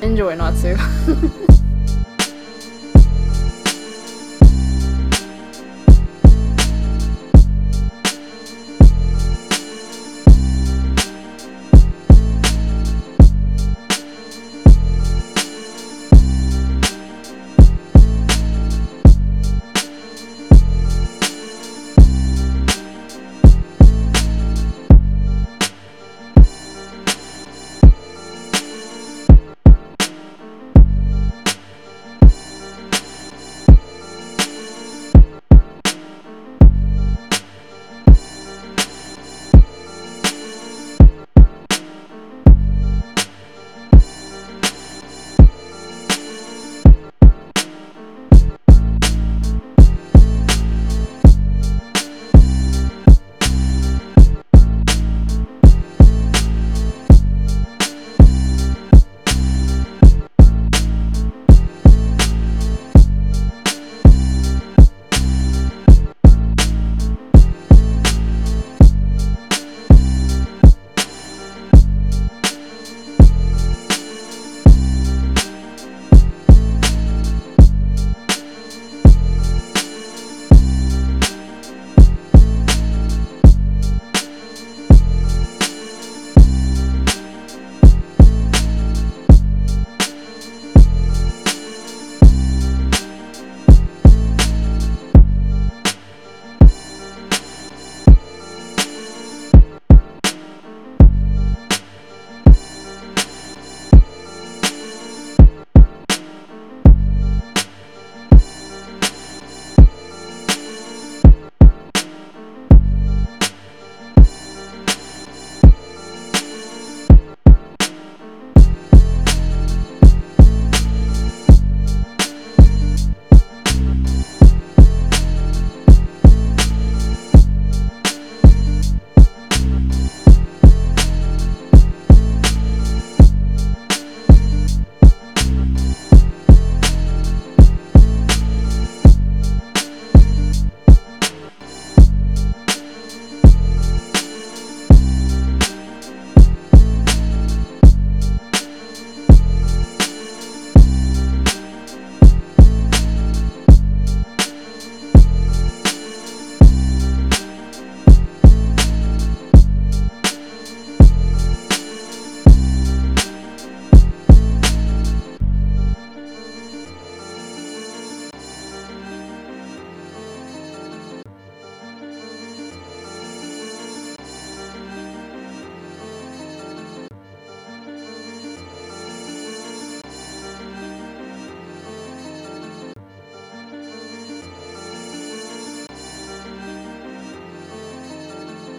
Enjoy Natsu.